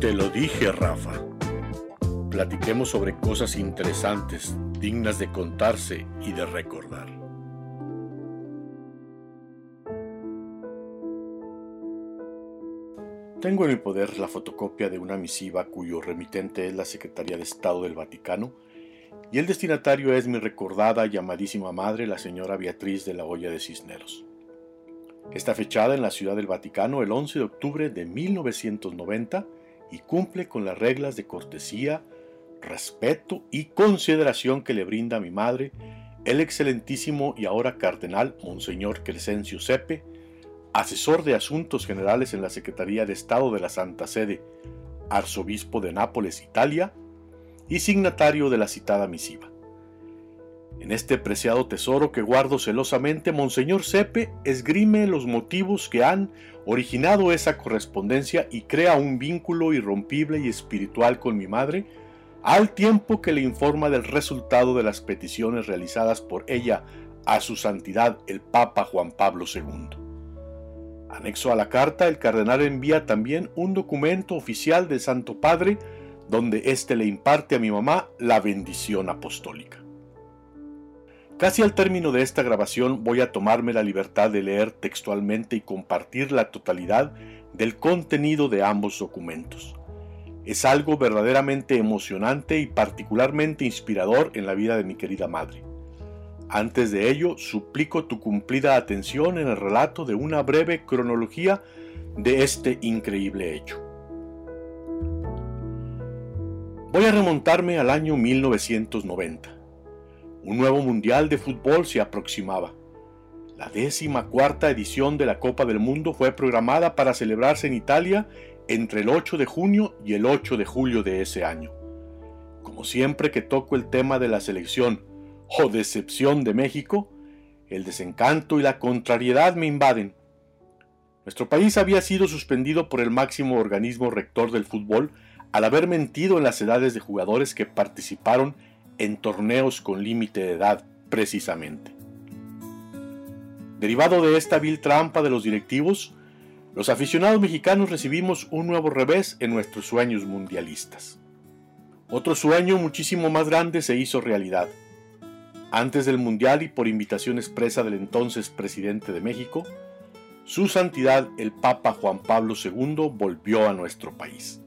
Te lo dije, Rafa. Platiquemos sobre cosas interesantes, dignas de contarse y de recordar. Tengo en mi poder la fotocopia de una misiva cuyo remitente es la Secretaría de Estado del Vaticano y el destinatario es mi recordada y amadísima madre, la señora Beatriz de la Hoya de Cisneros. Está fechada en la Ciudad del Vaticano el 11 de octubre de 1990 y cumple con las reglas de cortesía, respeto y consideración que le brinda a mi madre el excelentísimo y ahora cardenal Monseñor Crescencio Sepe, asesor de Asuntos Generales en la Secretaría de Estado de la Santa Sede, arzobispo de Nápoles, Italia, y signatario de la citada misiva. En este preciado tesoro que guardo celosamente, Monseñor Sepe esgrime los motivos que han originado esa correspondencia y crea un vínculo irrompible y espiritual con mi madre, al tiempo que le informa del resultado de las peticiones realizadas por ella a su santidad el Papa Juan Pablo II. Anexo a la carta, el cardenal envía también un documento oficial del Santo Padre donde éste le imparte a mi mamá la bendición apostólica. Casi al término de esta grabación voy a tomarme la libertad de leer textualmente y compartir la totalidad del contenido de ambos documentos. Es algo verdaderamente emocionante y particularmente inspirador en la vida de mi querida madre. Antes de ello, suplico tu cumplida atención en el relato de una breve cronología de este increíble hecho. Voy a remontarme al año 1990. Un nuevo Mundial de Fútbol se aproximaba. La décima cuarta edición de la Copa del Mundo fue programada para celebrarse en Italia entre el 8 de junio y el 8 de julio de ese año. Como siempre que toco el tema de la selección o decepción de México, el desencanto y la contrariedad me invaden. Nuestro país había sido suspendido por el máximo organismo rector del fútbol al haber mentido en las edades de jugadores que participaron en torneos con límite de edad, precisamente. Derivado de esta vil trampa de los directivos, los aficionados mexicanos recibimos un nuevo revés en nuestros sueños mundialistas. Otro sueño muchísimo más grande se hizo realidad. Antes del Mundial y por invitación expresa del entonces presidente de México, su santidad el Papa Juan Pablo II volvió a nuestro país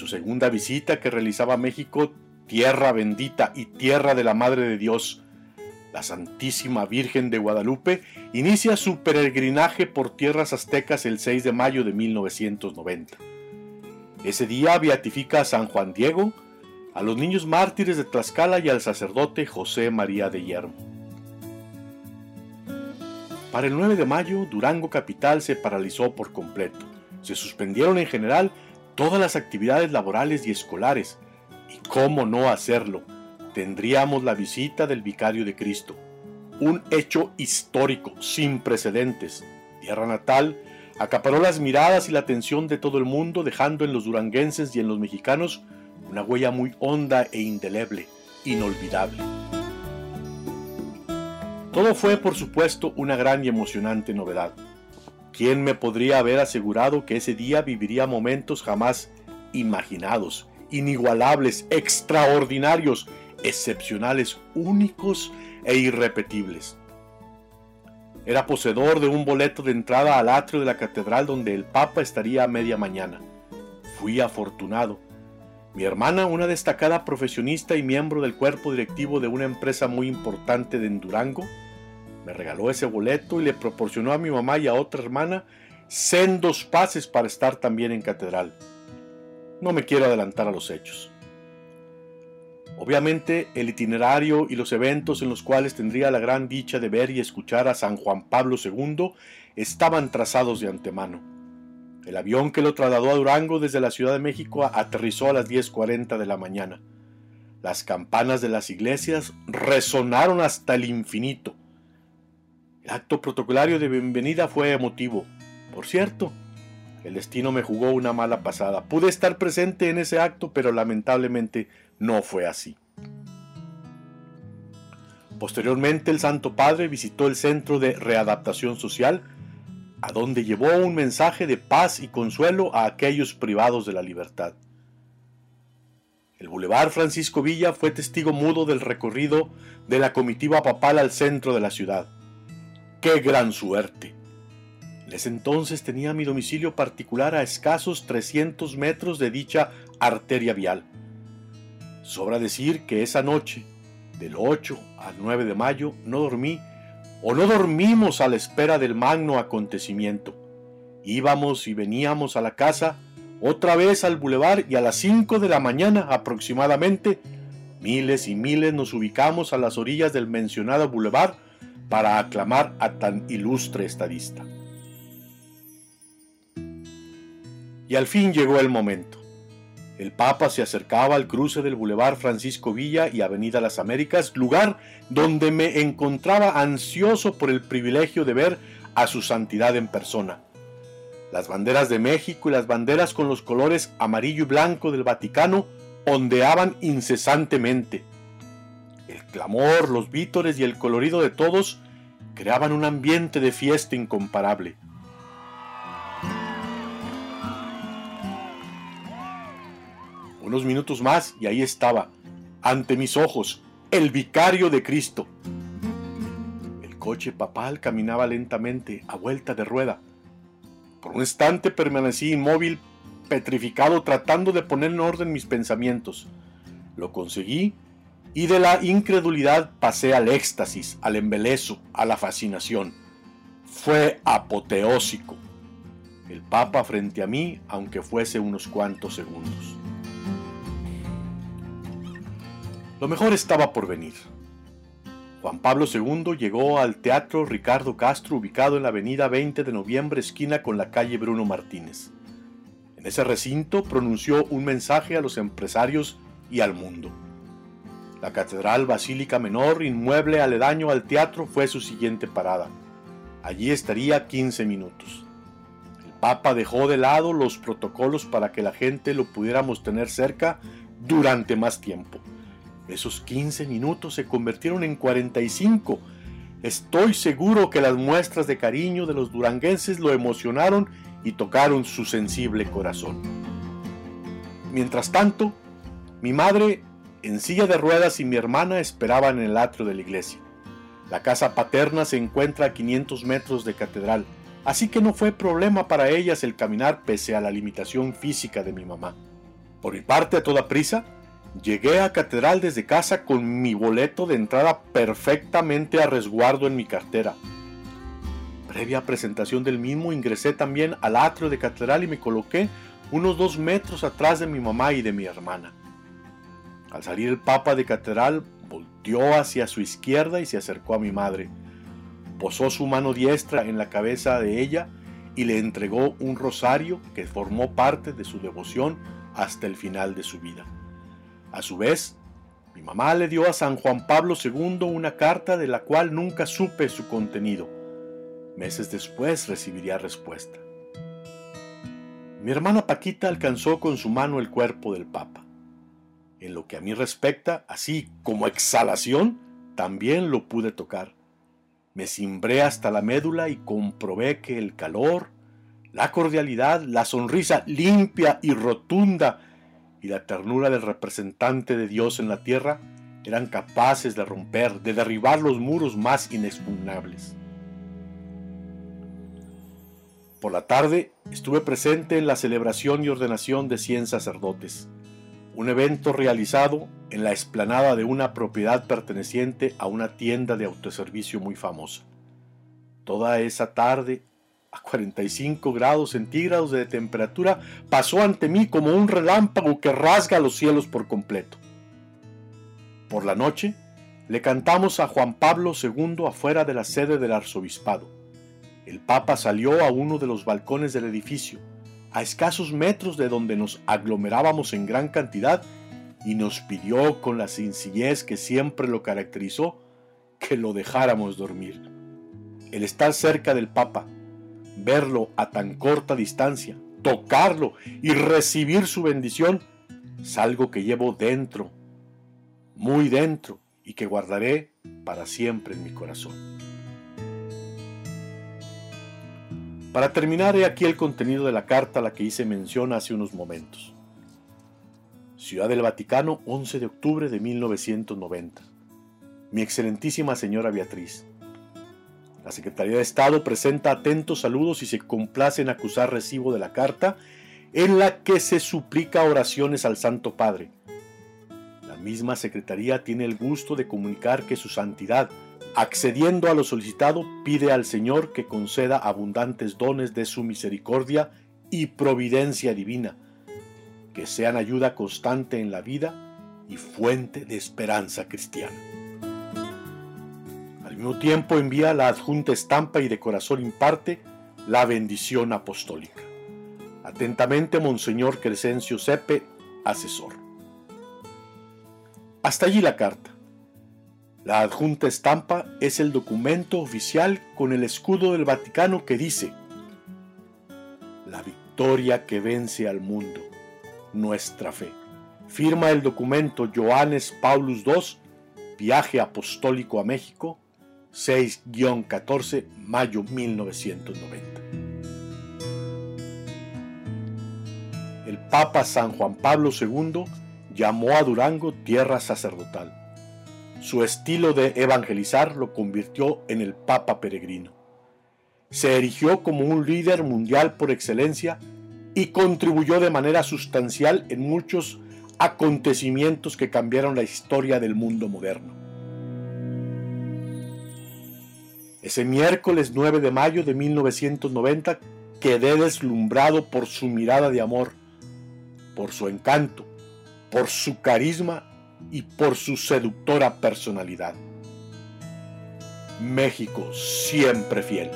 su segunda visita que realizaba a México, tierra bendita y tierra de la Madre de Dios, la Santísima Virgen de Guadalupe inicia su peregrinaje por tierras aztecas el 6 de mayo de 1990. Ese día beatifica a San Juan Diego, a los niños mártires de Tlaxcala y al sacerdote José María de Yermo. Para el 9 de mayo, Durango Capital se paralizó por completo. Se suspendieron en general todas las actividades laborales y escolares. ¿Y cómo no hacerlo? Tendríamos la visita del Vicario de Cristo, un hecho histórico sin precedentes. Tierra natal acaparó las miradas y la atención de todo el mundo, dejando en los duranguenses y en los mexicanos una huella muy honda e indeleble, inolvidable. Todo fue, por supuesto, una gran y emocionante novedad. ¿Quién me podría haber asegurado que ese día viviría momentos jamás imaginados, inigualables, extraordinarios, excepcionales, únicos e irrepetibles? Era poseedor de un boleto de entrada al atrio de la catedral donde el Papa estaría a media mañana. Fui afortunado. Mi hermana, una destacada profesionista y miembro del cuerpo directivo de una empresa muy importante de Durango, me regaló ese boleto y le proporcionó a mi mamá y a otra hermana sendos pases para estar también en catedral. No me quiero adelantar a los hechos. Obviamente el itinerario y los eventos en los cuales tendría la gran dicha de ver y escuchar a San Juan Pablo II estaban trazados de antemano. El avión que lo trasladó a Durango desde la Ciudad de México aterrizó a las 10.40 de la mañana. Las campanas de las iglesias resonaron hasta el infinito. El acto protocolario de bienvenida fue emotivo. Por cierto, el destino me jugó una mala pasada. Pude estar presente en ese acto, pero lamentablemente no fue así. Posteriormente, el Santo Padre visitó el Centro de Readaptación Social, a donde llevó un mensaje de paz y consuelo a aquellos privados de la libertad. El Boulevard Francisco Villa fue testigo mudo del recorrido de la comitiva papal al centro de la ciudad. ¡Qué gran suerte! En ese entonces tenía mi domicilio particular a escasos 300 metros de dicha arteria vial. Sobra decir que esa noche, del 8 al 9 de mayo, no dormí o no dormimos a la espera del magno acontecimiento. Íbamos y veníamos a la casa, otra vez al bulevar y a las 5 de la mañana aproximadamente, miles y miles nos ubicamos a las orillas del mencionado bulevar para aclamar a tan ilustre estadista. Y al fin llegó el momento. El Papa se acercaba al cruce del Boulevard Francisco Villa y Avenida Las Américas, lugar donde me encontraba ansioso por el privilegio de ver a su santidad en persona. Las banderas de México y las banderas con los colores amarillo y blanco del Vaticano ondeaban incesantemente. Clamor, los vítores y el colorido de todos creaban un ambiente de fiesta incomparable. Unos minutos más y ahí estaba, ante mis ojos, el vicario de Cristo. El coche papal caminaba lentamente a vuelta de rueda. Por un instante permanecí inmóvil, petrificado, tratando de poner en orden mis pensamientos. Lo conseguí y de la incredulidad pasé al éxtasis, al embelezo, a la fascinación. Fue apoteósico. El Papa frente a mí, aunque fuese unos cuantos segundos. Lo mejor estaba por venir. Juan Pablo II llegó al Teatro Ricardo Castro ubicado en la avenida 20 de noviembre esquina con la calle Bruno Martínez. En ese recinto pronunció un mensaje a los empresarios y al mundo. La Catedral Basílica Menor, inmueble aledaño al teatro, fue su siguiente parada. Allí estaría 15 minutos. El Papa dejó de lado los protocolos para que la gente lo pudiéramos tener cerca durante más tiempo. Esos 15 minutos se convirtieron en 45. Estoy seguro que las muestras de cariño de los duranguenses lo emocionaron y tocaron su sensible corazón. Mientras tanto, mi madre en silla de ruedas y mi hermana esperaban en el atrio de la iglesia. La casa paterna se encuentra a 500 metros de catedral, así que no fue problema para ellas el caminar pese a la limitación física de mi mamá. Por mi parte, a toda prisa, Llegué a Catedral desde casa con mi boleto de entrada perfectamente a resguardo en mi cartera. Previa presentación del mismo ingresé también al atrio de Catedral y me coloqué unos dos metros atrás de mi mamá y de mi hermana. Al salir el Papa de Catedral volteó hacia su izquierda y se acercó a mi madre. Posó su mano diestra en la cabeza de ella y le entregó un rosario que formó parte de su devoción hasta el final de su vida. A su vez, mi mamá le dio a San Juan Pablo II una carta de la cual nunca supe su contenido. Meses después recibiría respuesta. Mi hermana Paquita alcanzó con su mano el cuerpo del Papa. En lo que a mí respecta, así como exhalación, también lo pude tocar. Me cimbré hasta la médula y comprobé que el calor, la cordialidad, la sonrisa limpia y rotunda y la ternura del representante de Dios en la tierra eran capaces de romper, de derribar los muros más inexpugnables. Por la tarde estuve presente en la celebración y ordenación de 100 sacerdotes, un evento realizado en la explanada de una propiedad perteneciente a una tienda de autoservicio muy famosa. Toda esa tarde a 45 grados centígrados de temperatura, pasó ante mí como un relámpago que rasga los cielos por completo. Por la noche, le cantamos a Juan Pablo II afuera de la sede del arzobispado. El Papa salió a uno de los balcones del edificio, a escasos metros de donde nos aglomerábamos en gran cantidad, y nos pidió con la sencillez que siempre lo caracterizó que lo dejáramos dormir. El estar cerca del Papa, verlo a tan corta distancia, tocarlo y recibir su bendición, es algo que llevo dentro, muy dentro, y que guardaré para siempre en mi corazón. Para terminar, he aquí el contenido de la carta a la que hice mención hace unos momentos. Ciudad del Vaticano, 11 de octubre de 1990. Mi excelentísima señora Beatriz. La Secretaría de Estado presenta atentos saludos y se complace en acusar recibo de la carta en la que se suplica oraciones al Santo Padre. La misma Secretaría tiene el gusto de comunicar que su santidad, accediendo a lo solicitado, pide al Señor que conceda abundantes dones de su misericordia y providencia divina, que sean ayuda constante en la vida y fuente de esperanza cristiana. Al mismo tiempo envía la adjunta estampa y de corazón imparte la bendición apostólica. Atentamente, Monseñor Crescencio Sepe, asesor. Hasta allí la carta. La adjunta estampa es el documento oficial con el escudo del Vaticano que dice, La victoria que vence al mundo, nuestra fe. Firma el documento Johannes Paulus II, Viaje Apostólico a México, 6-14, mayo 1990. El Papa San Juan Pablo II llamó a Durango tierra sacerdotal su estilo de evangelizar lo convirtió en el Papa peregrino. Se erigió como un líder mundial por excelencia y contribuyó de manera sustancial en muchos acontecimientos que cambiaron la historia del mundo moderno. Ese miércoles 9 de mayo de 1990 quedé deslumbrado por su mirada de amor, por su encanto, por su carisma y por su seductora personalidad. México siempre fiel.